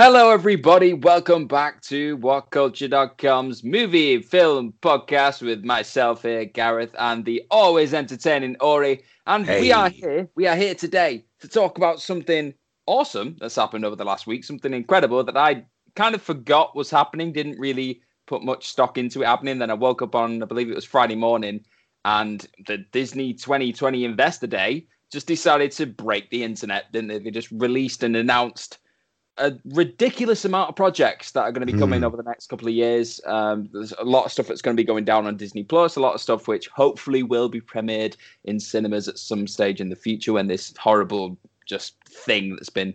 Hello, everybody. Welcome back to WhatCulture.com's movie film podcast with myself here, Gareth, and the always entertaining Ori. And we are here. We are here today to talk about something awesome that's happened over the last week, something incredible that I kind of forgot was happening, didn't really put much stock into it happening. Then I woke up on, I believe it was Friday morning, and the Disney 2020 Investor Day just decided to break the internet, didn't they? They just released and announced a ridiculous amount of projects that are going to be coming Mm. over the next couple of years. Um, there's a lot of stuff that's going to be going down on Disney Plus, a lot of stuff which hopefully will be premiered in cinemas at some stage in the future when this horrible just thing that's been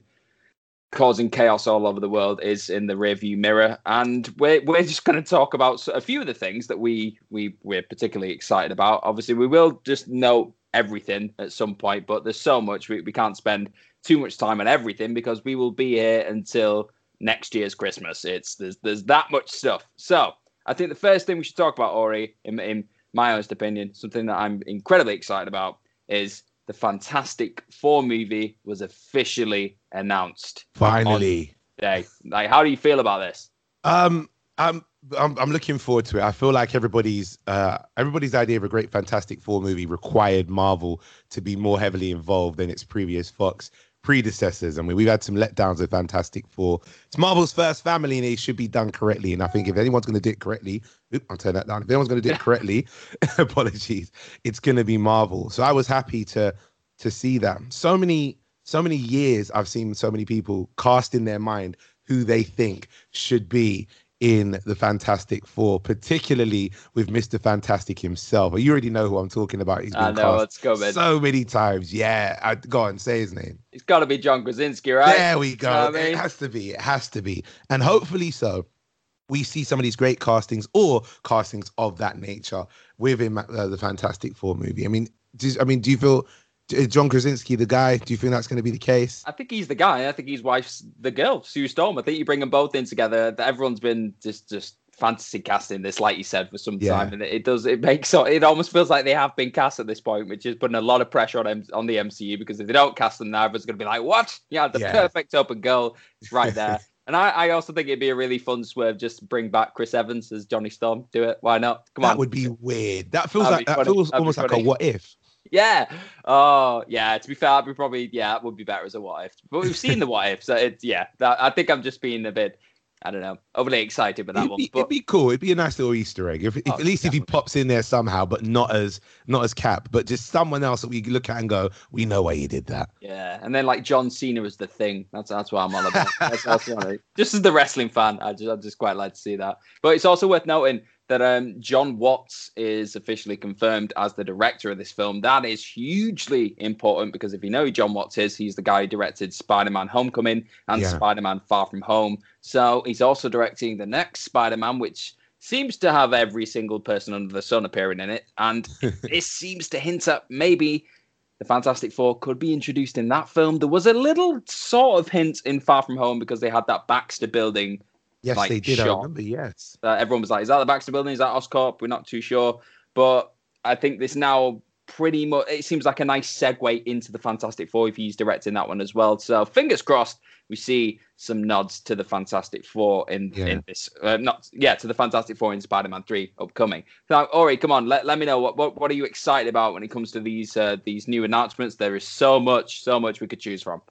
causing chaos all over the world is in the rearview mirror. And we're we're just going to talk about a few of the things that we we we're particularly excited about. Obviously, we will just note everything at some point, but there's so much we, we can't spend too much time on everything because we will be here until next year's Christmas. It's there's there's that much stuff. So I think the first thing we should talk about, Ori, in, in my honest opinion, something that I'm incredibly excited about, is the Fantastic Four movie was officially announced Finally. today. Like, how do you feel about this? Um, I'm, I'm I'm looking forward to it. I feel like everybody's uh everybody's idea of a great Fantastic Four movie required Marvel to be more heavily involved than its previous Fox predecessors. I mean, we've had some letdowns with Fantastic Four. It's Marvel's first family, and it should be done correctly. And I think if anyone's going to do it correctly, oop, I'll turn that down. If anyone's going to do it correctly, apologies, it's going to be Marvel. So I was happy to to see that. So many so many years I've seen so many people cast in their mind who they think should be in the Fantastic Four, particularly with Mr. Fantastic himself. You already know who I'm talking about. He's been I know, cast let's go, man. so many times. Yeah, I, go on, say his name. It's got to be John Krasinski, right? There we go. You know I It has to be. It has to be. And hopefully so. We see some of these great castings or castings of that nature within uh, the Fantastic Four movie. I mean, do, I mean, do you feel John Krasinski the guy? Do you think that's going to be the case? I think he's the guy. I think his wife's the girl, Sue Storm. I think you bring them both in together. Everyone's been just just fantasy casting this, like you said, for some Yeah. time, and it, it does. It makes so it almost feels like they have been cast at this point, which is putting a lot of pressure on M- on the MCU because if they don't cast them now, everyone's going to be like, "What? Yeah, the Yeah. perfect open girl is right there." and I, I also think it'd be a really fun swerve just to bring back Chris Evans as Johnny Storm. Do it. Why not? Come that on. That would be weird. That feels That'd like that funny. feels That'd almost like a what if. Yeah. Oh, yeah. To be fair, I'd probably yeah, it would be better as a what if. But we've seen the what if, so it's yeah. That, I think I'm just being a bit, I don't know, overly excited with that It'd one. be, But it'd be cool. It'd be a nice little Easter egg. If, if Oh, at least if he pops in there somehow, but not as not as Cap, but just someone else that we look at and go, we know why he did that. yeah, and then like John Cena was the thing. That's that's what I'm all about. That's, that's what I, just as the wrestling fan, I just I just quite like to see that. But it's also worth noting that um, Jon Watts is officially confirmed as the director of this film. That is hugely important because if you know who Jon Watts is, he's the guy who directed Spider-Man: Homecoming and Yeah. Spider-Man: Far From Home. So he's also directing the next Spider-Man, which seems to have every single person under the sun appearing in it, and this seems to hint at maybe the Fantastic Four could be introduced in that film. There was a little sort of hint in Far From Home because they had that Baxter building Yes, Like, they did. I remember. Yes. uh, everyone was like, "Is that the Baxter Building? Is that Oscorp?" We're not too sure, but I think this now pretty much it seems like a nice segue into the Fantastic Four if he's directing that one as well. So fingers crossed, we see some nods to the Fantastic Four in Yeah. in this, uh, not yeah, to the Fantastic Four in Spider-Man Three upcoming. Now, Ori, come on, let, let me know what, what what are you excited about when it comes to these uh, these new announcements? There is so much, so much we could choose from.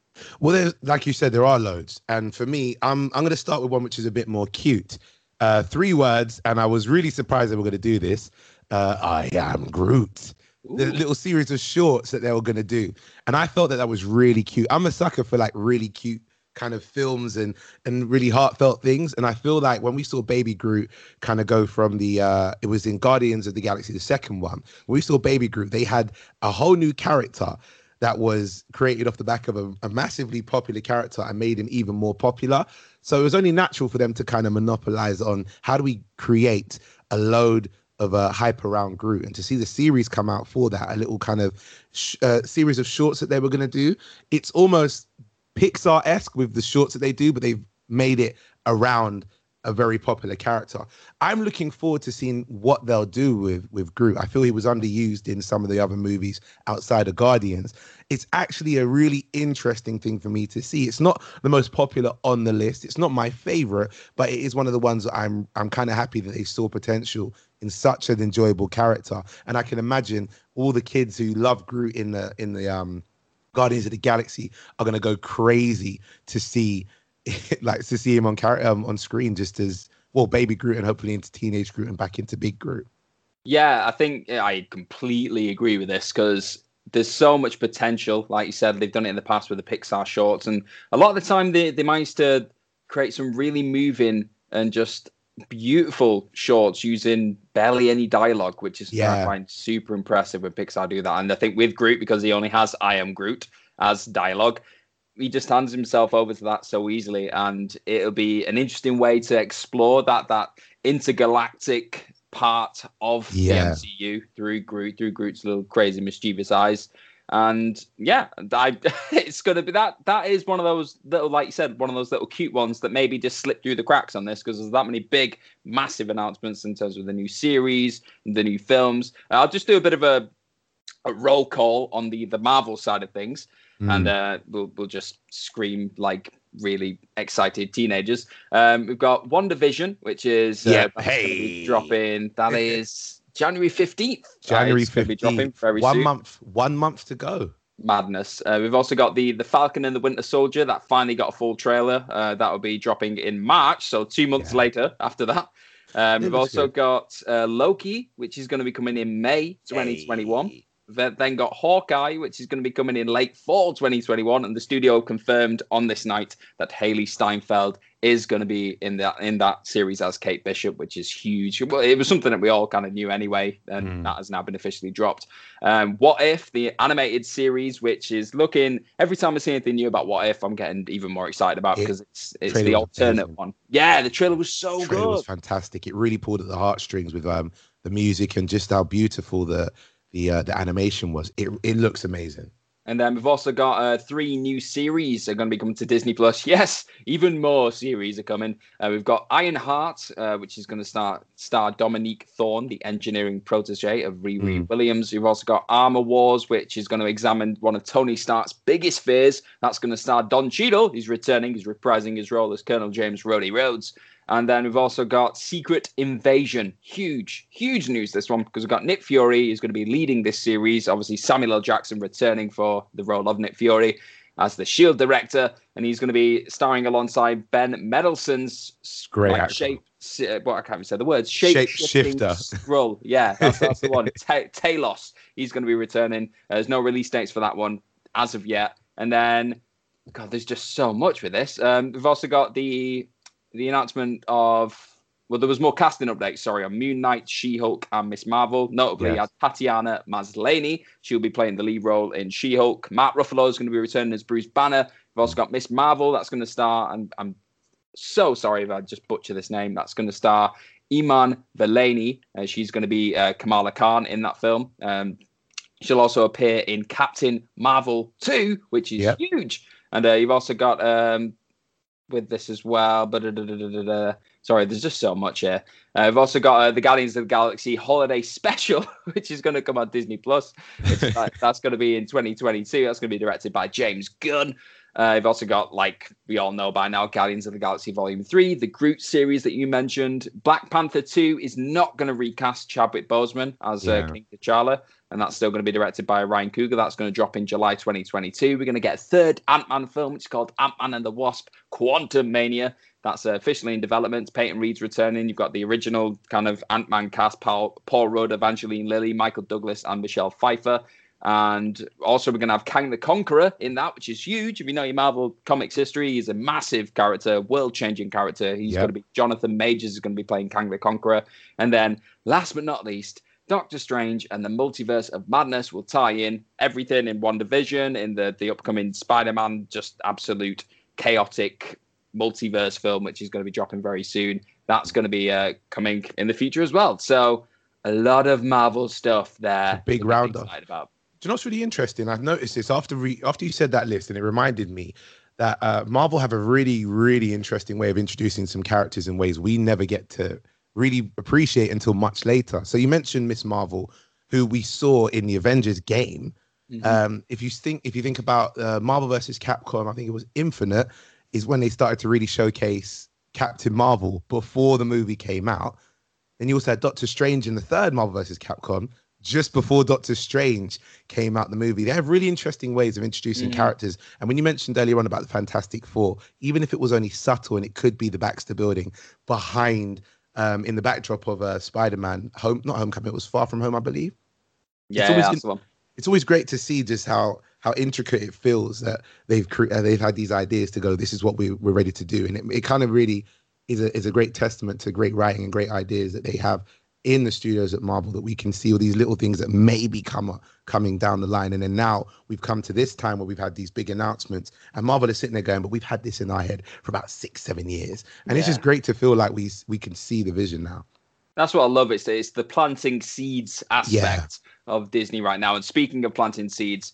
Well, there's, like you said, there are loads, and for me, I'm I'm going to start with one which is a bit more cute. Uh, three words, and I was really surprised they were going to do this. uh, I am Groot. The little series of shorts that they were going to do. And I thought that that was really cute. I'm a sucker for like really cute kind of films and and really heartfelt things and i feel like when we saw baby groot kind of go from the uh it was in guardians of the galaxy the second one when we saw baby groot they had a whole new character that was created off the back of a, a massively popular character and made him even more popular so it was only natural for them to kind of monopolize on how do we create a load of a hype around Groot, and to see the series come out for that, a little kind of sh- uh, series of shorts that they were going to do, it's almost Pixar esque with the shorts that they do, but they've made it around a very popular character. I'm looking forward to seeing what they'll do with with Groot. I feel he was underused in some of the other movies outside of Guardians. It's actually a really interesting thing for me to see. It's not the most popular on the list. It's not my favorite, but it is one of the ones that I'm I'm kind of happy that they saw potential in such an enjoyable character. And I can imagine all the kids who love Groot in the in the um Guardians of the Galaxy are gonna go crazy to see like to see him on car- um, on screen just as well baby Groot and hopefully into teenage Groot and back into big Groot. Yeah, I think I completely agree with this because there's so much potential. Like you said, they've done it in the past with the Pixar shorts, and a lot of the time they they manage to create some really moving and just beautiful shorts using barely any dialogue, which is yeah. I find super impressive when Pixar do that. And I think with Groot, because he only has "I am Groot" as dialogue, he just hands himself over to that so easily, and it'll be an interesting way to explore that that intergalactic part of yeah. the MCU through Groot, through Groot's little crazy mischievous eyes. And yeah, I, it's going to be that. That is one of those little, like you said, one of those little cute ones that maybe just slip through the cracks on this because there's that many big, massive announcements in terms of the new series, the new films. I'll just do a bit of a, a roll call on the the Marvel side of things, mm. and uh, we'll we'll just scream like really excited teenagers. Um, we've got WandaVision, which is uh, yeah, hey. dropping. That is January fifteenth. January fifteenth. One soon. month. One month to go. Madness. Uh, we've also got the the Falcon and the Winter Soldier that finally got a full trailer. Uh, that will be dropping in March, so two months yeah. later after that. Um, we've also good. got uh, Loki, which is going to be coming in May 2021. Hey. Then got Hawkeye, which is going to be coming in late fall 2021, and the studio confirmed on this night that Hailee Steinfeld is going to be in that in that series as Kate Bishop, which is huge. Well, it was something that we all kind of knew anyway, and mm. that has now been officially dropped. Um, what if the animated series, which is looking every time I see anything new about What If, I'm getting even more excited about because it, it's it's the alternate one. Yeah, the trailer was so the trailer good. Was fantastic. It really pulled at the heartstrings with um the music and just how beautiful the the uh, the animation was. It it looks amazing. And then we've also got uh, three new series are going to be coming to Disney Plus. Yes, even more series are coming. Uh, we've got Ironheart, uh, which is going to start star Dominique Thorne, the engineering protege of Riri mm. Williams. We've also got Armor Wars, which is going to examine one of Tony Stark's biggest fears. That's going to star Don Cheadle. He's returning. He's reprising his role as Colonel James Rhodey Rhodes. And then we've also got Secret Invasion. Huge, huge news this one because we've got Nick Fury is going to be leading this series. Obviously, Samuel L. Jackson returning for the role of Nick Fury as the Shield director, and he's going to be starring alongside Ben Mendelsohn's great like, shape. Uh, what I can't even say the words shape shifter Skrull. Yeah, that's, that's the one. Ta- Talos. He's going to be returning. Uh, there's no release dates for that one as of yet. And then, God, there's just so much with this. Um, we've also got the the announcement of well, there was more casting updates. Sorry, on Moon Knight, She-Hulk, and Miss Marvel. Notably, yes. Tatiana Maslany. She'll be playing the lead role in She-Hulk. Matt Ruffalo is going to be returning as Bruce Banner. We've also got Miss Marvel. That's going to star, and I'm so sorry if I just butcher this name. That's going to star Iman Vellani. Uh, she's going to be uh, Kamala Khan in that film. Um, she'll also appear in Captain Marvel 2, which is yep. huge. And uh, you've also got um, with this as well. But sorry, there's just so much here. Uh, we've also got uh, the Guardians of the Galaxy Holiday Special, which is going to come on Disney Plus. that's going to be in 2022. That's going to be directed by James Gunn. Uh, you've also got, like we all know by now, Guardians of the Galaxy Volume 3, the Groot series that you mentioned. Black Panther 2 is not going to recast Chadwick Boseman as uh, yeah. King T'Challa, and that's still going to be directed by Ryan Coogler. That's going to drop in July 2022. We're going to get a third Ant Man film, which is called Ant Man and the Wasp Quantumania. That's officially in development. Peyton Reed's returning. You've got the original kind of Ant Man cast: Paul, Paul Rudd, Evangeline Lilly, Michael Douglas, and Michelle Pfeiffer. And also, we're going to have Kang the Conqueror in that, which is huge. If you know your Marvel Comics history, he's a massive character, world changing character. He's Yep. going to be Jonathan Majors is going to be playing Kang the Conqueror. And then, last but not least, Doctor Strange and the Multiverse of Madness will tie in everything in WandaVision in the, the upcoming Spider Man, just absolute chaotic multiverse film, which is going to be dropping very soon. That's going to be uh, coming in the future as well. So, a lot of Marvel stuff there. big that we're excited About. Do you know what's really interesting? I've noticed this after re- after you said that list, and it reminded me that uh, Marvel have a really, really interesting way of introducing some characters in ways we never get to really appreciate until much later. So you mentioned Miss Marvel, who we saw in the Avengers game. Mhm. Um, if you think if you think about uh, Marvel versus Capcom, I think it was Infinite, is when they started to really showcase Captain Marvel before the movie came out. Then you also had Doctor Strange in the third Marvel versus Capcom, just before Doctor Strange came out the movie. They have really interesting ways of introducing Mhm. characters. And when you mentioned earlier on about the Fantastic Four, even if it was only subtle and it could be the Baxter building behind um, in the backdrop of uh, Spider-Man home not homecoming, it was far from home, I believe. Yeah, it's always that's in- the one. It's always great to see just how how intricate it feels that they've cre- uh, they've had these ideas to go. This is what we we're ready to do, and it, it kind of really is a is a great testament to great writing and great ideas that they have in the studios at Marvel that we can see all these little things that may be come, coming down the line. And then now we've come to this time where we've had these big announcements, and Marvel is sitting there going, "But we've had this in our head for about six, seven years," and it's just great to feel like we we can see the vision now. That's what I love. It's it's the planting seeds aspect of Disney right now. And speaking of planting seeds,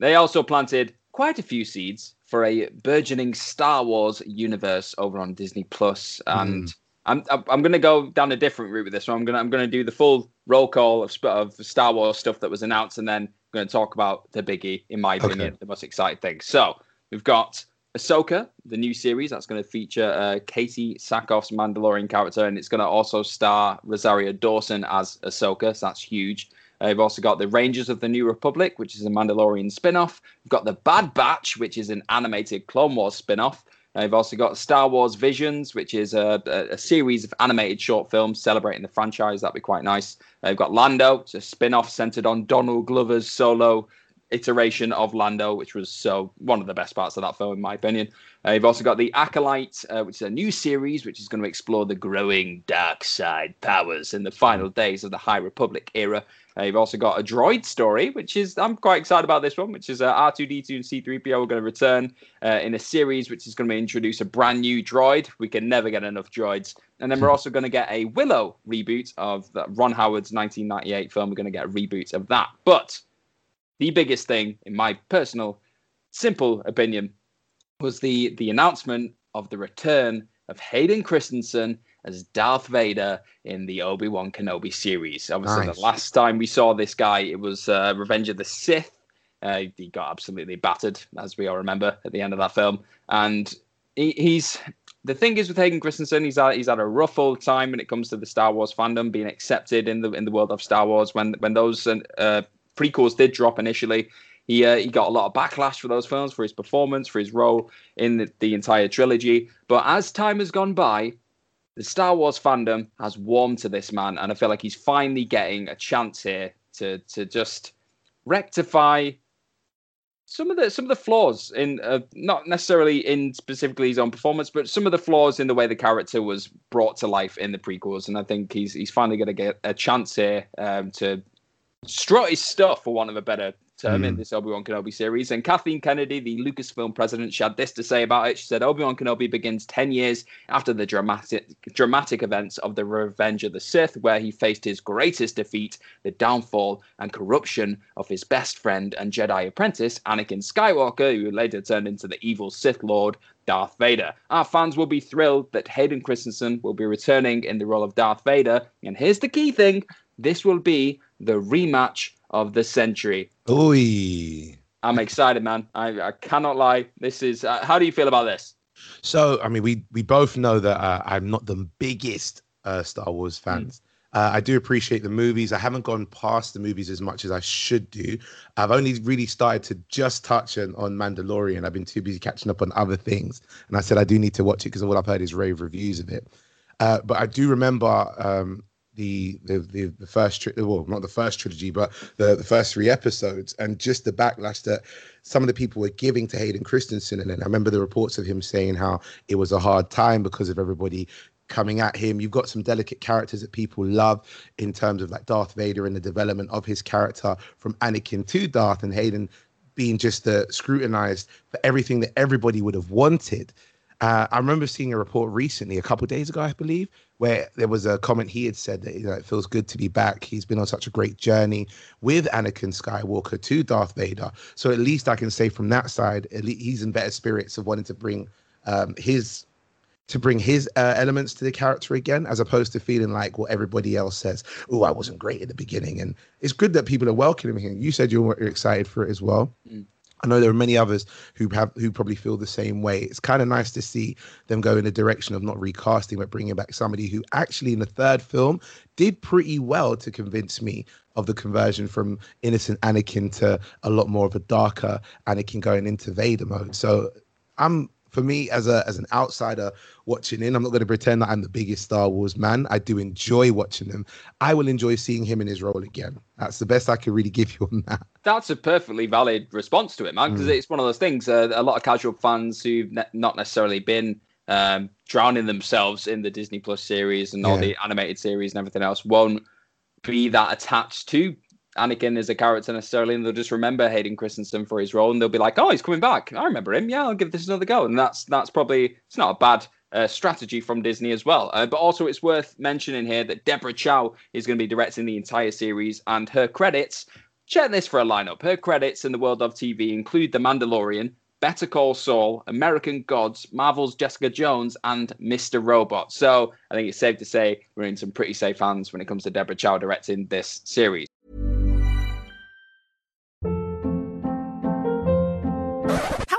they also planted quite a few seeds for a burgeoning Star Wars universe over on Disney Plus. Mm. And I'm I'm I'm going to go down a different route with this one. I'm gonna I'm gonna do the full roll call of of Star Wars stuff that was announced, and then I'm going to talk about the biggie, in my opinion, Okay. the most exciting thing. So we've got Ahsoka, the new series that's going to feature uh, Katee Sackhoff's Mandalorian character, and it's going to also star Rosario Dawson as Ahsoka. So that's huge. Uh, we've also got the Rangers of the New Republic, which is a Mandalorian spin-off. We've got the Bad Batch, which is an animated Clone Wars spin-off. Uh, we've also got Star Wars Visions, which is a, a, series of animated short films celebrating the franchise. That'd be quite nice. We've got Lando, it's a spin-off centered on Donald Glover's solo iteration of Lando, which was so one of the best parts of that film, in my opinion. Uh, you've also got the Acolyte, uh, which is a new series which is going to explore the growing dark side powers in the final days of the High Republic era. Uh, you've also got a droid story, which is I'm quite excited about this one, which is uh, R2D2 and C3PO are going to return uh, in a series which is going to introduce a brand new droid. We can never get enough droids. And then we're also going to get a Willow reboot of the Ron Howard's 1998 film. We're going to get a reboot of that. But the biggest thing, in my personal, simple opinion, was the the announcement of the return of Hayden Christensen as Darth Vader in the Obi Wan Kenobi series. Obviously, Nice. the last time we saw this guy, it was uh, Revenge of the Sith. Uh, he got absolutely battered, as we all remember at the end of that film. And he, he's the thing is with Hayden Christensen, he's had, he's had a rough old time when it comes to the Star Wars fandom, being accepted in the in the world of Star Wars. When when those uh, prequels did drop initially, he uh, he got a lot of backlash for those films for his performance, for his role in the, the entire trilogy. But as time has gone by, the Star Wars fandom has warmed to this man, and I feel like he's finally getting a chance here to to just rectify some of the some of the flaws in uh, not necessarily in specifically his own performance, but some of the flaws in the way the character was brought to life in the prequels. And I think he's he's finally going to get a chance here um, to strut his stuff, for want of a better term, in Mm. this Obi Wan Kenobi series. And Kathleen Kennedy, the Lucasfilm president, she had this to say about it. She said, "Obi Wan Kenobi begins ten years after the dramatic dramatic events of the Revenge of the Sith, where he faced his greatest defeat, the downfall and corruption of his best friend and Jedi apprentice, Anakin Skywalker, who later turned into the evil Sith Lord." Darth Vader. Our fans will be thrilled that Hayden Christensen will be returning in the role of Darth Vader. And here's the key thing this will be the rematch of the century. Oy. I'm excited, man. I, I cannot lie. This is. Uh, how do you feel about this? So, I mean, we we both know that uh, I'm not the biggest uh, Star Wars fans. Uh, I do appreciate the movies. I haven't gone past the movies as much as I should do. I've only really started to just touch on, on Mandalorian. I've been too busy catching up on other things. And I said I do need to watch it because all I've heard is rave reviews of it. Uh, but I do remember um, the, the the the first tri- well not the first trilogy but the the first three episodes and just the backlash that some of the people were giving to Hayden Christensen. And then I remember the reports of him saying how it was a hard time because of everybody coming at him. You've got some delicate characters that people love in terms of like Darth Vader and the development of his character from Anakin to Darth and Hayden being just scrutinized for everything that everybody would have wanted. Uh, I remember seeing a report recently, a couple days ago, I believe, where there was a comment he had said that you know it feels good to be back. He's been on such a great journey with Anakin Skywalker to Darth Vader. So at least I can say from that side, at least he's in better spirits of wanting to bring um, his to bring his uh, elements to the character again, as opposed to feeling like what everybody else says. Oh, I wasn't great at the beginning, and it's good that people are welcoming him. You said you were excited for it as well. Mm. I know there are many others who have who probably feel the same way. It's kind of nice to see them go in the direction of not recasting, but bringing back somebody who actually in the third film did pretty well to convince me of the conversion from innocent Anakin to a lot more of a darker Anakin going into Vader mode. So I'm for me as a as an outsider watching in, I'm not going to pretend that I'm the biggest Star Wars man. I do enjoy watching him. I will enjoy seeing him in his role again. That's the best I can really give you on that. That's a perfectly valid response to it, man, because mm. it's one of those things. Uh, a lot of casual fans who've ne- not necessarily been um, drowning themselves in the Disney Plus series and all the animated series and everything else won't be that attached to Anakin is a character necessarily, and they'll just remember Hayden Christensen for his role, and they'll be like, "Oh, he's coming back. I remember him. Yeah, I'll give this another go." And that's that's probably it's not a bad uh, strategy from Disney as well. Uh, but also, it's worth mentioning here that Deborah Chow is going to be directing the entire series, and her credits. Check this for a lineup. Her credits in the world of TV include The Mandalorian, Better Call Saul, American Gods, Marvel's Jessica Jones, and Mr. Robot. So I think it's safe to say we're in some pretty safe hands when it comes to Deborah Chow directing this series.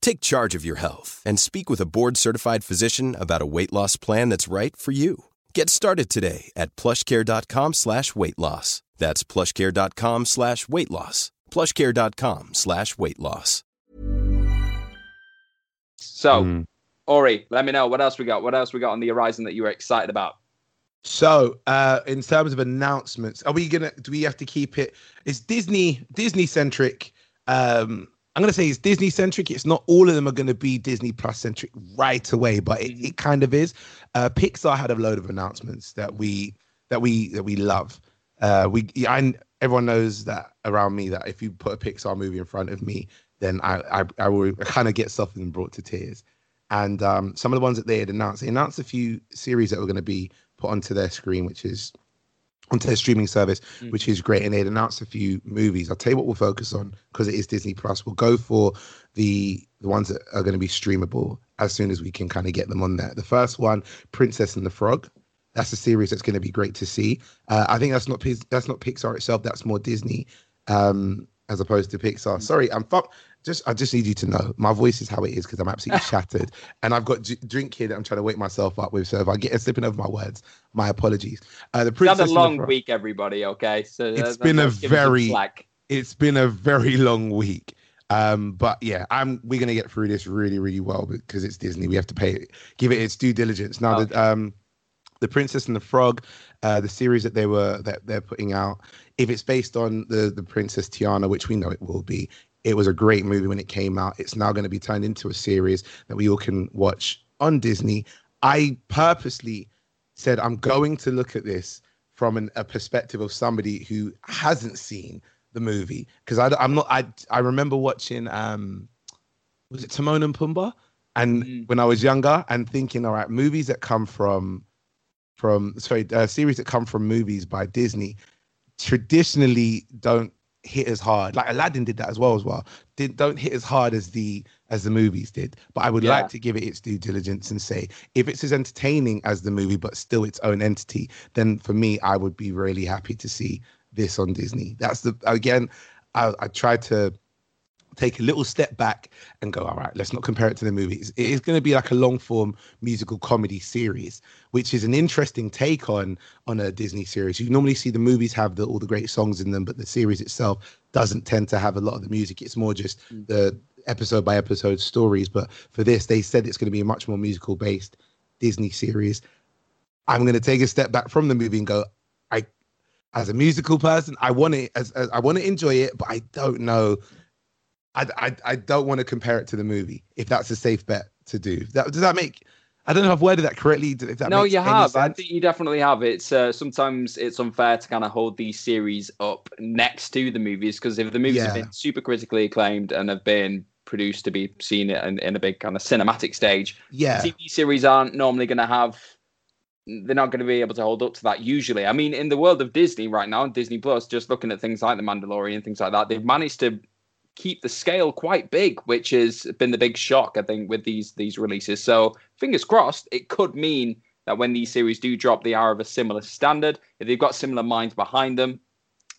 Take charge of your health and speak with a board certified physician about a weight loss plan that's right for you. Get started today at plushcare.com slash weight loss. That's plushcare.com slash weight loss. Plushcare.com slash weight loss. So, mm. Ori, let me know what else we got. What else we got on the horizon that you were excited about? So, uh, in terms of announcements, are we gonna? Do we have to keep it? Is Disney Disney centric? Um, I'm going to say it's Disney centric. It's not all of them are going to be Disney Plus centric right away, but it, it kind of is. Uh, Pixar had a load of announcements that we that we that we love. Uh, we I, everyone knows that around me that if you put a Pixar movie in front of me, then I I, I will kind of get softened and brought to tears. And um, some of the ones that they had announced, they announced a few series that were going to be put onto their screen, which is onto their streaming service, mm. which is great. And they'd announced a few movies. I'll tell you what we'll focus on because it is Disney Plus. We'll go for the the ones that are going to be streamable as soon as we can kind of get them on there. The first one, Princess and the Frog. That's a series that's going to be great to see. Uh, I think that's not that's not Pixar itself. That's more Disney. Um, as opposed to Pixar. Sorry, I'm fu- just I just need you to know my voice is how it is because I'm absolutely shattered and I've got d- drink here that I'm trying to wake myself up with. So if I get a slipping over my words, my apologies. Uh, the Princess it's had a long week, everybody. Okay, so it's been a very it's been a very long week. Um, but yeah, I'm we're gonna get through this really, really well because it's Disney. We have to pay give it its due diligence. Now okay. that um the Princess and the Frog, uh, the series that they were that they're putting out, if it's based on the the Princess Tiana, which we know it will be, it was a great movie when it came out. It's now going to be turned into a series that we all can watch on Disney. I purposely said I'm going to look at this from an, a perspective of somebody who hasn't seen the movie because I'm not. I I remember watching um, was it Timon and Pumbaa, and mm. when I was younger, and thinking, all right, movies that come from from sorry, uh, series that come from movies by Disney traditionally don't hit as hard. Like Aladdin did that as well as well. Did don't hit as hard as the as the movies did. But I would yeah. like to give it its due diligence and say if it's as entertaining as the movie but still its own entity, then for me I would be really happy to see this on Disney. That's the again, I, I tried to take a little step back and go, all right, let's not compare it to the movies. It is going to be like a long form musical comedy series, which is an interesting take on on a Disney series. You normally see the movies have the, all the great songs in them, but the series itself doesn't tend to have a lot of the music. It's more just mm. the episode by episode stories. But for this, they said it's going to be a much more musical based Disney series. I'm going to take a step back from the movie and go, I, as a musical person, I want it as, as I want to enjoy it, but I don't know I, I, I don't want to compare it to the movie if that's a safe bet to do. That, does that make? I don't know if I've worded that correctly. If that no, you have. Sense. I think you definitely have. It's uh, sometimes it's unfair to kind of hold these series up next to the movies because if the movies yeah. have been super critically acclaimed and have been produced to be seen in, in a big kind of cinematic stage, yeah, TV series aren't normally going to have. They're not going to be able to hold up to that usually. I mean, in the world of Disney right now, Disney Plus, just looking at things like The Mandalorian, things like that, they've managed to keep the scale quite big, which has been the big shock, I think, with these these releases. So fingers crossed, it could mean that when these series do drop, they are of a similar standard. If they've got similar minds behind them,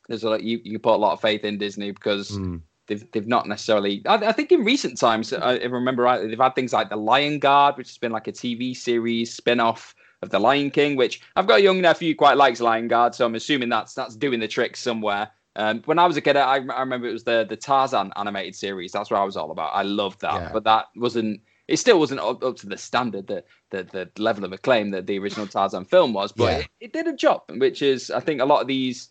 there's a lot, you you put a lot of faith in Disney because. Mm. They've, they've not necessarily. I, I, think in recent times, if I remember rightly, they've had things like The Lion Guard, which has been like a TV series spin off of The Lion King, which I've got a young nephew who quite likes Lion Guard, so I'm assuming that's that's doing the trick somewhere. Um, when I was a kid, I, I, remember it was the the Tarzan animated series. That's what I was all about. I loved that, yeah. but that wasn't. It still wasn't up, up, to the standard, the, the the level of acclaim that the original Tarzan film was. But yeah. it, it, did a job, which is I think a lot of these.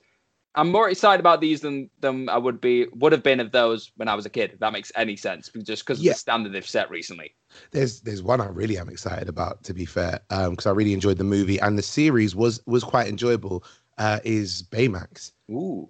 I'm more excited about these than than I would be would have been of those when I was a kid. If that makes any sense, just because yeah. of the standard they've set recently. There's there's one I really am excited about. To be fair, because um, I really enjoyed the movie and the series was was quite enjoyable. Uh, is Baymax. Ooh.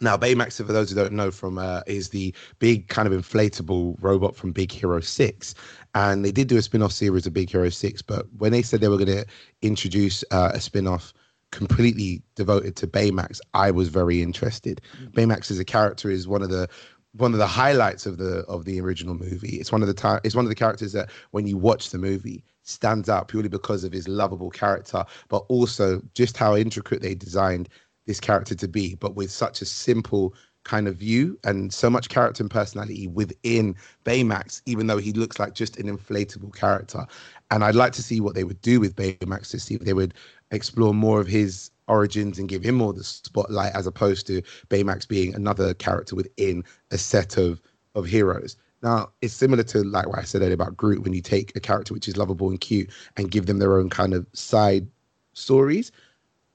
Now, Baymax, for those who don't know, from uh, is the big kind of inflatable robot from Big Hero Six, and they did do a spin-off series of Big Hero Six. But when they said they were going to introduce uh, a spin-off completely devoted to Baymax, I was very interested. Mm-hmm. Baymax as a character is one of the one of the highlights of the of the original movie. It's one of the time. It's one of the characters that when you watch the movie stands out purely because of his lovable character, but also just how intricate they designed this character to be, but with such a simple kind of view and so much character and personality within Baymax, even though he looks like just an inflatable character. And I'd like to see what they would do with Baymax to see if they would explore more of his origins and give him more the spotlight as opposed to Baymax being another character within a set of of heroes. Now, it's similar to like what I said earlier about Groot when you take a character which is lovable and cute and give them their own kind of side stories.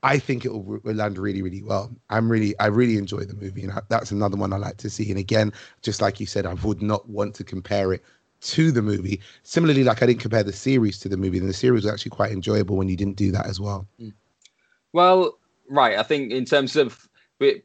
I think it will, land really, really well. I'm really, I really enjoy the movie, and I, that's another one I like to see. And again, just like you said, I would not want to compare it to the movie. Similarly, like I didn't compare the series to the movie, and the series was actually quite enjoyable when you didn't do that as well. Mm. Well, right. I think in terms of,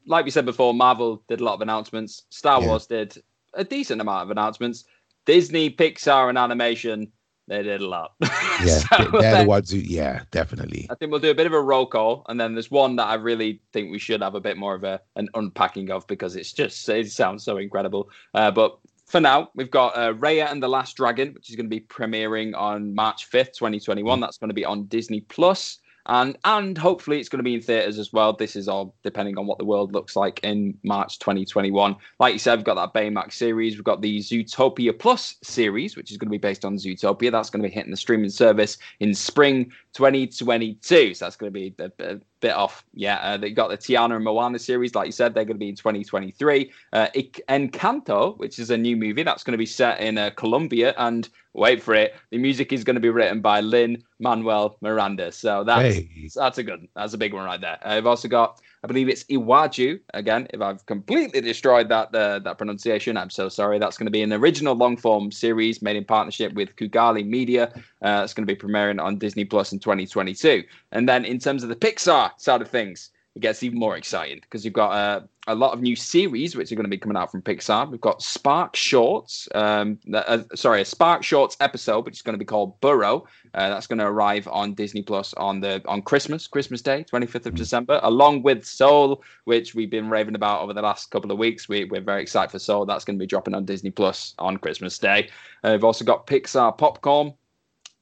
like we said before, Marvel did a lot of announcements. Star yeah. Wars did a decent amount of announcements. Disney, Pixar, and animation they did a lot. Yeah, so they're then, the ones who, yeah, definitely. I think we'll do a bit of a roll call, and then there's one that I really think we should have a bit more of a an unpacking of because it's just it sounds so incredible. Uh, but for now, we've got uh, Raya and the Last Dragon, which is going to be premiering on March 5th, 2021. Mm. That's going to be on Disney Plus. And and hopefully it's going to be in theaters as well. This is all depending on what the world looks like in March 2021. Like you said, we've got that Baymax series, we've got the Zootopia Plus series, which is going to be based on Zootopia. That's going to be hitting the streaming service in spring 2022. So that's going to be a bit off. Yeah, uh, they got the Tiana and Moana series, like you said, they're going to be in 2023. Uh, Encanto, which is a new movie that's going to be set in uh, Colombia, and wait for it, the music is going to be written by Lin Manuel Miranda. So that's hey. that's a good, that's a big one right there. I've also got, I believe it's Iwaju. Again, if I've completely destroyed that uh, that pronunciation, I'm so sorry. That's going to be an original long form series made in partnership with Kugali Media. Uh, it's going to be premiering on Disney Plus in 2022. And then in terms of the Pixar side of things, it gets even more exciting because you've got uh, a lot of new series which are going to be coming out from Pixar. We've got Spark Shorts, um, uh, sorry, a Spark Shorts episode, which is going to be called Burrow. Uh, that's going to arrive on Disney Plus on the on Christmas, Christmas Day, 25th of mm. December, along with Soul, which we've been raving about over the last couple of weeks. We, we're very excited for Soul. That's going to be dropping on Disney Plus on Christmas Day. Uh, we've also got Pixar Popcorn,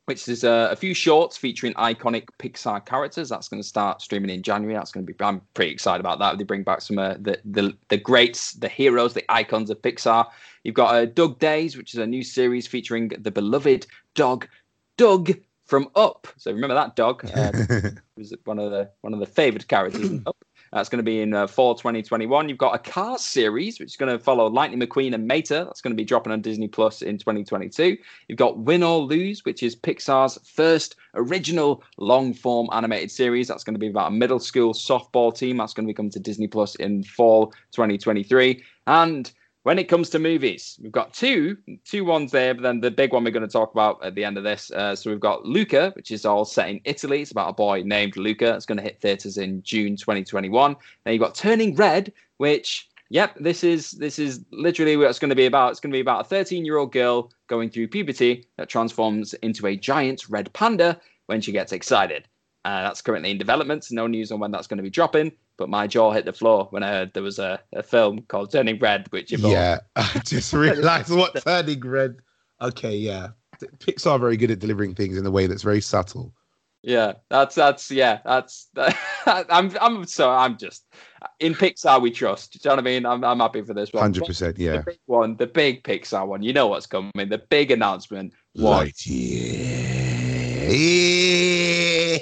which is uh, a few shorts featuring iconic Pixar characters. That's going to start streaming in January. That's going to be. I'm pretty excited about that. They bring back some uh, the the the greats, the heroes, the icons of Pixar. You've got uh, Dug Days, which is a new series featuring the beloved dog Dug from Up. So remember that dog? Uh, was one of the one of the favorite characters in Up. That's going to be in uh, fall 2021. You've got a Cars series, which is going to follow Lightning McQueen and Mater. That's going to be dropping on Disney Plus in 2022. You've got Win or Lose, which is Pixar's first original long form animated series. That's going to be about a middle school softball team. That's going to be coming to Disney Plus in fall 2023. And when it comes to movies, we've got two two ones there, but then the big one we're going to talk about at the end of this. Uh, so we've got Luca, which is all set in Italy. It's about a boy named Luca. It's going to hit theaters in June 2021. Then you've got Turning Red, which yep, this is this is literally what it's going to be about. It's going to be about a 13 year old girl going through puberty that transforms into a giant red panda when she gets excited. Uh, that's currently in development. No news on when that's going to be dropping but my jaw hit the floor when I heard there was a, a film called Turning Red, which involved... yeah, I just realized what Turning Red. Okay, yeah, Pixar are very good at delivering things in a way that's very subtle. Yeah, that's that's yeah, that's I'm I'm so I'm just in Pixar we trust. Do you know what I mean? I'm I'm happy for this one. Hundred percent, yeah. The big one, the big Pixar one. You know what's coming. The big announcement. What? Lightyear.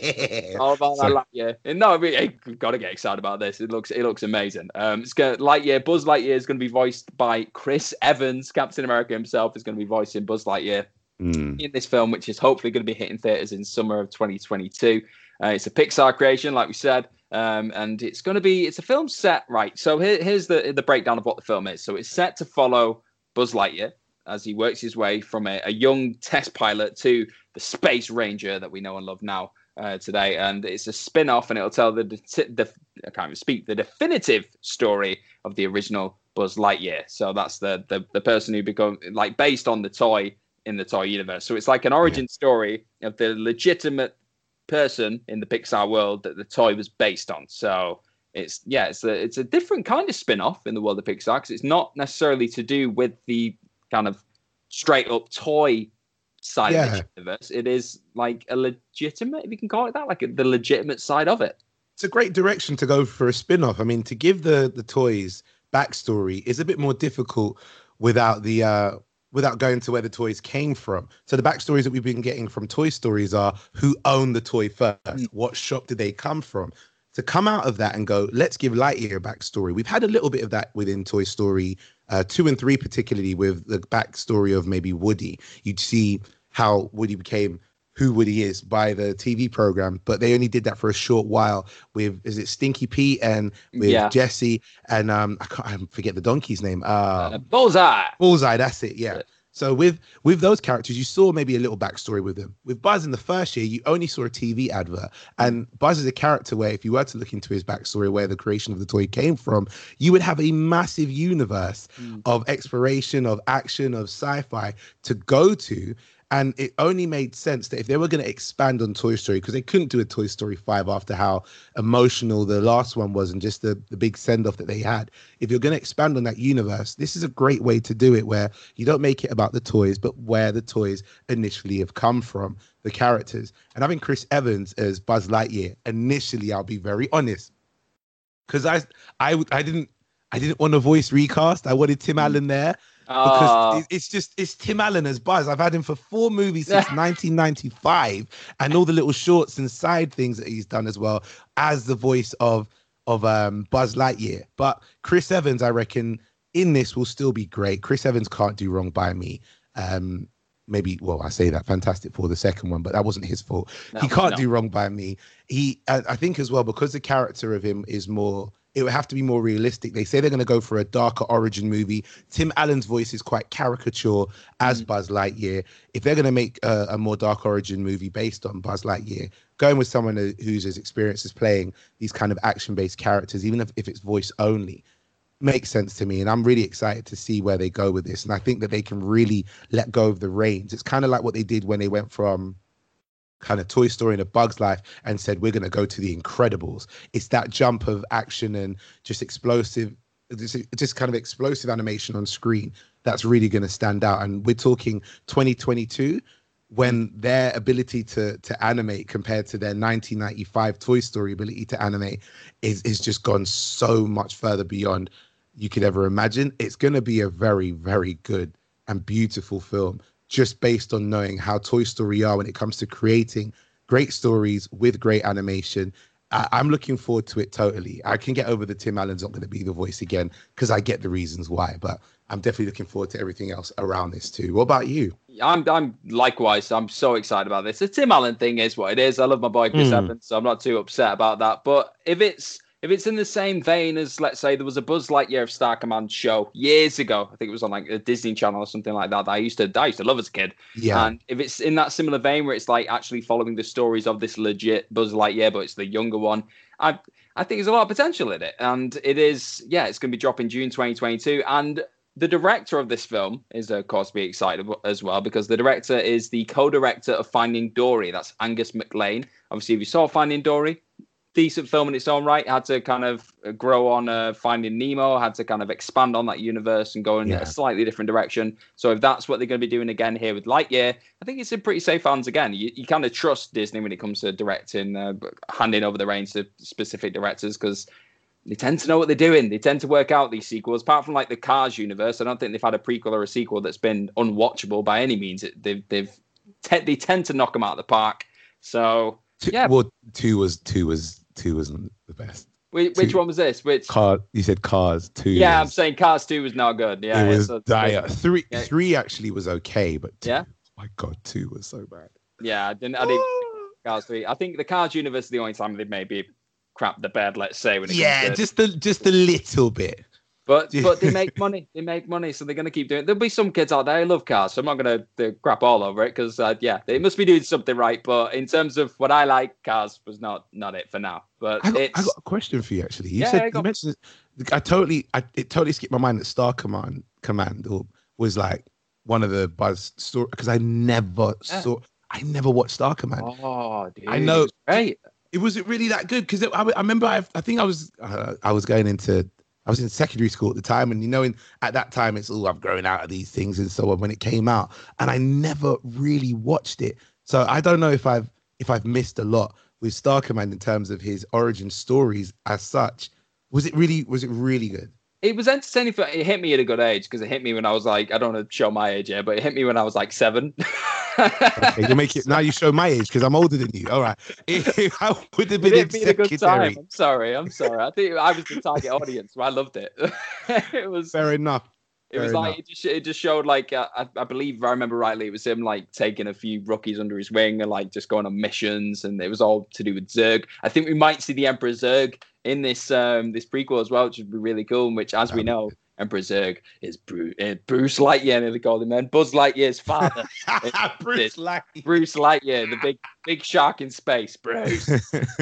All about that Lightyear. No, I mean, you've got to get excited about this. It looks it looks amazing. Um, it's going Lightyear. Buzz Lightyear is going to be voiced by Chris Evans. Captain America himself is going to be voicing Buzz Lightyear mm. in this film, which is hopefully going to be hitting theaters in summer of 2022. Uh, it's a Pixar creation, like we said. Um, and it's going to be it's a film set right. So here, here's the the breakdown of what the film is. So it's set to follow Buzz Lightyear as he works his way from a, a young test pilot to the space ranger that we know and love now uh, today. And it's a spin off, and it'll tell the, the, I can't even speak, the definitive story of the original Buzz Lightyear. So that's the, the, the person who become like based on the toy in the toy universe. So it's like an origin yeah. story of the legitimate person in the Pixar world that the toy was based on. So it's yeah, it's a it's a different kind of spin-off in the world of Pixar because it's not necessarily to do with the kind of straight up toy side yeah. of the universe. It is like a legitimate, if you can call it that, like a, the legitimate side of it. It's a great direction to go for a spin off. I mean, to give the the toys backstory is a bit more difficult without the uh without going to where the toys came from. So the backstories that we've been getting from Toy Stories are who owned the toy first, mm. what shop did they come from. To come out of that and go, let's give Lightyear a backstory. We've had a little bit of that within Toy Story uh, two and three, particularly with the backstory of maybe Woody. You'd see how Woody became who Woody is by the TV program, but they only did that for a short while with is it Stinky Pete and with yeah. Jesse and um I can't I forget the donkey's name. Uh, uh, Bullseye. Bullseye, that's it. Yeah. So with with those characters, you saw maybe a little backstory with them. With Buzz in the first year, you only saw a TV advert, and Buzz is a character where if you were to look into his backstory, where the creation of the toy came from, you would have a massive universe mm. of exploration, of action, of sci-fi to go to, and it only made sense that if they were going to expand on Toy Story, because they couldn't do a Toy Story 5 after how emotional the last one was and just the, the big send off that they had. If you're going to expand on that universe, this is a great way to do it where you don't make it about the toys, but where the toys initially have come from. the characters. And having Chris Evans as Buzz Lightyear, initially, I'll be very honest, because I, I, I didn't, I didn't want a voice recast. I wanted Tim mm. Allen there because Oh, it's just it's Tim Allen as Buzz. I've had him for four movies since 1995, and all the little shorts and side things that he's done as well as the voice of of um, Buzz Lightyear. But Chris Evans, I reckon, in this will still be great. Chris Evans can't do wrong by me. Um, maybe well, I say that Fantastic Four the second one, but that wasn't his fault. he can't no. do wrong by me. He, I, I think as well because the character of him is more. It would have to be more realistic. They say they're going to go for a darker origin movie. Tim Allen's voice is quite caricature as mm. Buzz Lightyear. If they're going to make a, a more dark origin movie based on Buzz Lightyear, going with someone who- who's as experienced as playing these kind of action-based characters, even if, if it's voice only, makes sense to me and i'm really excited to see where they go with this and i think that they can really let go of the reins it's kind of like what they did when they went from kind of toy story and a bug's life and said we're going to go to the incredibles. It's that jump of action and just explosive just, just kind of explosive animation on screen that's really going to stand out. And we're talking 2022 when their ability to to animate compared to their 1995 Toy Story ability to animate is is just gone so much further beyond you could ever imagine. It's going to be a very very good and beautiful film just based on knowing how Toy Story are when it comes to creating great stories with great animation. I, I'm looking forward to it totally. I can get over the Tim Allen's not going to be the voice again because I get the reasons why, but I'm definitely looking forward to everything else around this too. What about you? I'm I'm likewise. I'm so excited about this. The Tim Allen thing is what it is. I love my boy Chris Mm. Evans, so I'm not too upset about that. But if it's if it's in the same vein as let's say there was a Buzz Lightyear of Star Command show years ago, I think it was on like a Disney Channel or something like that. That I used to I used to love as a kid. Yeah. And if it's in that similar vein where it's like actually following the stories of this legit Buzz Lightyear, but it's the younger one, I I think there's a lot of potential in it. And it is, yeah, it's going to be dropping June 2022. And the director of this film is, of course, be excited as well because the director is the co-director of Finding Dory. That's Angus MacLane. Obviously, if you saw Finding Dory, decent film in its own right. Had to kind of grow on uh, Finding Nemo. Had to kind of expand on that universe and go in Yeah. a slightly different direction. So if that's what they're going to be doing again here with Lightyear, I think it's in pretty safe hands again. You, you kind of trust Disney when it comes to directing, uh, handing over the reins to specific directors because they tend to know what they're doing. They tend to work out these sequels. Apart from like the Cars universe, I don't think they've had a prequel or a sequel that's been unwatchable by any means. It, they've they've te- they tend to knock them out of the park. So Yeah. Well, two was two was two wasn't the best. which, Two. one was this? Which Car, you said Cars. Two. yeah, I'm saying Cars Two was not good. Yeah, it yeah, was so- dire. Three, Yeah. three actually was okay, but two, Yeah? Oh my god, two was so bad. Yeah, I didn't. I didn't. Ah! Cars Three. I think the Cars universe is the only time they maybe crap the bed. Let's say when it yeah, just the just a little bit. But but they make money. They make money, so they're gonna keep doing. it. There'll be some kids out there who love cars, so I'm not gonna uh, crap all over it because uh, yeah, they must be doing something right. But in terms of what I like, cars was not not it for now. But I got, it's I got a question for you actually. You Yeah, said yeah, you mentioned I totally I it totally skipped my mind that Star Command Command or- was like one of the Buzz story because I never Yeah. saw I never watched Star Command. oh, dude, I know. great. it wasn't really that good because I, I remember I, I think I was uh, I was going into I was in secondary school at the time and you know in, at that time it's all I've grown out of these things and so on when it came out and I never really watched it so I don't know if I've if I've missed a lot with Star Command in terms of his origin stories as such was it really was it really good It was entertaining. For, it hit me at a good age because it hit me when I was like I don't want to show my age here, but it hit me when I was like seven. okay, you make it now you show my age because I'm older than you all right I would have It been in hit me at a good time. I'm sorry. I'm sorry. I think I was the target audience, I loved it. it was fair enough It was Fair like it just, it just showed like uh, I, I believe if I remember rightly, it was him like taking a few rookies under his wing and like just going on missions, and it was all to do with Zurg. I think we might see the Emperor Zurg in this um this prequel as well, which would be really cool. Which, as we know, Emperor Zurg is Bruce, uh, Bruce Lightyear, nearly called him then. Buzz Lightyear's father, Bruce Lightyear. Bruce Lightyear, the big big shark in space, Bruce.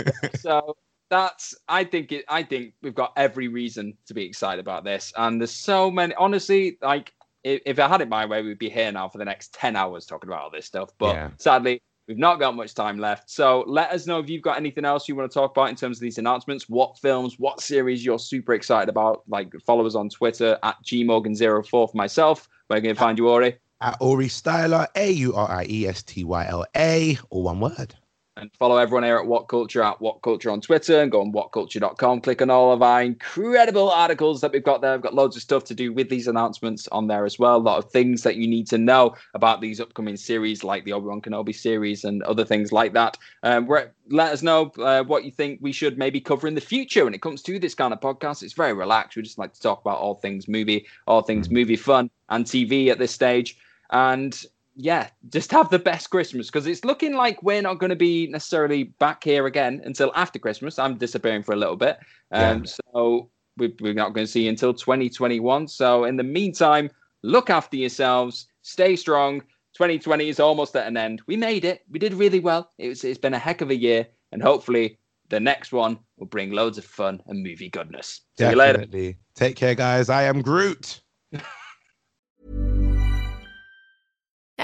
so that's I think it I think we've got every reason to be excited about this. And there's so many honestly, like if, if I had it my way, we'd be here now for the next 10 hours talking about all this stuff. But Yeah. sadly, we've not got much time left. So let us know if you've got anything else you want to talk about in terms of these announcements, what films, what series you're super excited about. Like follow us on Twitter at gmorgan04 for myself. Where can you find you, Ori? At Ori Styler, A U R I E S T Y L A, or one word. And follow everyone here at What Culture at What Culture on Twitter and go on whatculture.com. Click on all of our incredible articles that we've got there. We've got loads of stuff to do with these announcements on there as well. A lot of things that you need to know about these upcoming series, like the Obi Wan Kenobi series and other things like that. Um, let us know uh, what you think we should maybe cover in the future when it comes to this kind of podcast. It's very relaxed. We just like to talk about all things movie, all things movie fun and TV at this stage. And yeah, just have the best Christmas because it's looking like we're not going to be necessarily back here again until after Christmas. I'm disappearing for a little bit. Um, yeah. So we, we're not going to see you until 2021. So in the meantime, look after yourselves, stay strong. 2020 is almost at an end. We made it. We did really well. It's, it's been a heck of a year. And hopefully the next one will bring loads of fun and movie goodness. See Definitely. you later. Take care, guys. I am Groot.